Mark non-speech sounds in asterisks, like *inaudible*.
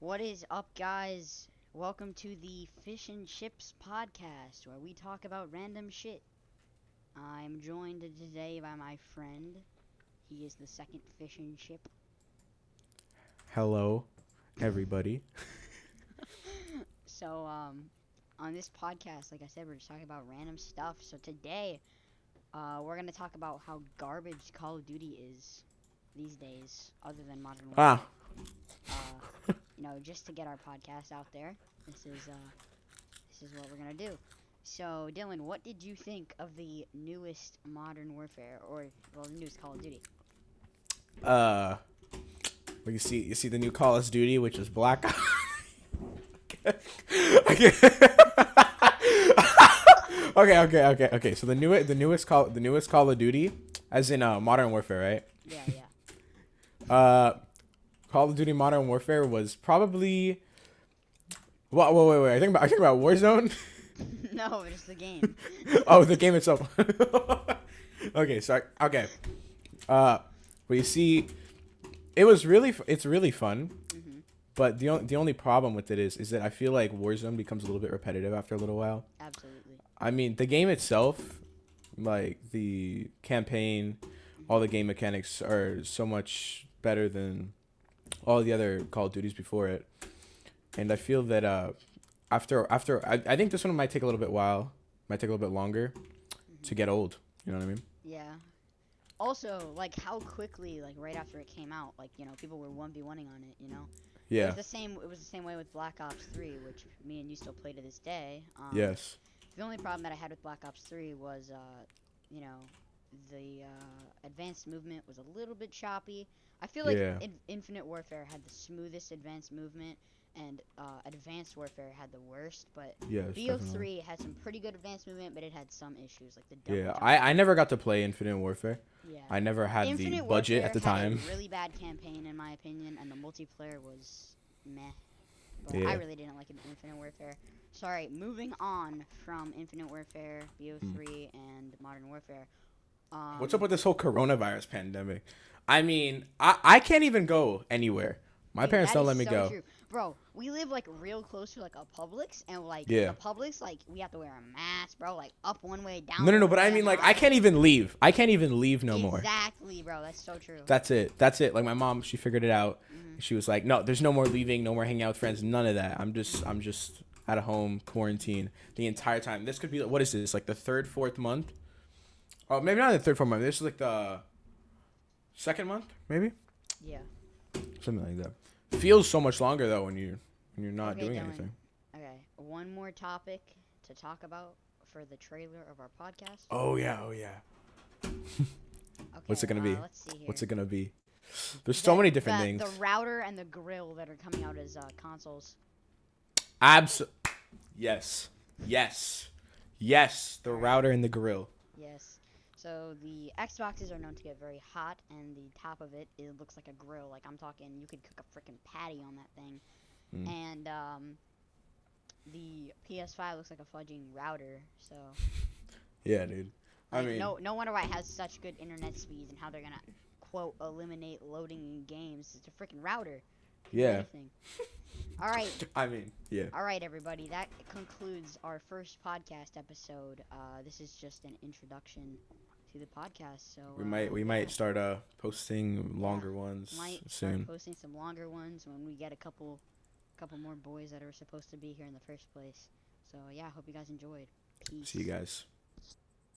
What is up, guys? Welcome to the Fish and Chips podcast, where we talk about random shit. I'm joined today by my friend. He is the second fish and chip. Hello, everybody. *laughs* So, um, on this podcast, like I said, we're just talking about random stuff. So today, uh, we're gonna talk about how garbage Call of Duty is these days, other than Modern Warfare. Ah, uh, *laughs* know, just to get our podcast out there. This is uh, this is what we're gonna do. So, Dylan, what did you think of the newest Modern Warfare, or well, the newest Call of Duty? uh, well, you see, you see the new Call of Duty, which is Black. *laughs* Okay. *laughs* okay, okay, okay, okay. So the new, the newest call, the newest Call of Duty, as in uh, Modern Warfare, right? Yeah, yeah. Uh, Call of Duty Modern Warfare was probably. Well, wait, wait, wait. I think about, I think about Warzone. *laughs* no, just the game. *laughs* oh, the game itself. *laughs* okay, sorry. Okay. Uh, well, you see, it was really, it's really fun. Mhm. But the, on- the only problem with it is, is that I feel like Warzone becomes a little bit repetitive after a little while. Absolutely. I mean, the game itself, like the campaign, all the game mechanics are so much better than all the other Call of Duties before it. And I feel that uh, after after I, I think this one might take a little bit while, might take a little bit longer to get old. You know what I mean? Yeah. Also, like how quickly, like right after it came out, like you know, people were one v oneing on it. You know. Yeah. It was the same. It was the same way with Black Ops 3, which me and you still play to this day. Um, Yes. The only problem that I had with Black Ops 3 was, uh, you know, the uh, advanced movement was a little bit choppy. I feel like Yeah. In- Infinite Warfare had the smoothest advanced movement, and uh, Advanced Warfare had the worst. But definitely. BO3 had some pretty good advanced movement, but it had some issues, like the Yeah. I, I never got to play Infinite Warfare. yeah. I never had Infinite the budget Warfare at the time. A really bad campaign, in my opinion, and the multiplayer was meh. But Yeah. I really didn't like Infinite Warfare. Sorry, moving on from Infinite Warfare, BO3, and Modern Warfare. Um, What's up with this whole coronavirus pandemic? I mean, I, I can't even go anywhere. My dude, parents don't let me so go. true. Bro, we live like real close to like a Publix, and like Yeah. the Publix, like we have to wear a mask, bro. Like up one way, down. No, no, no. But I mean, like, I can't even leave. I can't even leave no more. Exactly, bro. That's so true. That's it. That's it. Like my mom, she figured it out. Mhm. She was like, "No, there's no more leaving, no more hanging out with friends, none of that. I'm just, I'm just at home, quarantine the entire time. This could be, what is this? Like the third, fourth month? Oh, maybe not the third, fourth month. This is like the second month, maybe yeah. something like that. Feels so much longer though when you when you're not Okay, doing Dylan. anything. Okay, one more topic to talk about for the trailer of our podcast. Oh yeah, oh yeah. Okay, *laughs* What's it gonna uh, be? Let's see here. What's it gonna be? There's so many different things. The router and the grill that are coming out as uh, consoles. Abs. Yes. Yes. Yes. The router and the grill. Yes. So the Xboxes are known to get very hot, and the top of it it looks like a grill. Like I'm talking, you could cook a freaking patty on that thing. Mm. And um, the PS5 looks like a fudging router. So *laughs* Yeah, dude. I like, mean, no no wonder why it has such good internet speeds and how they're gonna quote eliminate loading in games. It's a freaking router. yeah. *laughs* All right. I mean, yeah. All right, everybody. That concludes our first podcast episode. Uh, this is just an introduction to the podcast. So We uh, might we yeah, might start uh posting longer ones might start posting some longer ones when we get a couple, couple more boys that are supposed to be here in the first place. So yeah, I hope you guys enjoyed. Peace. See you guys.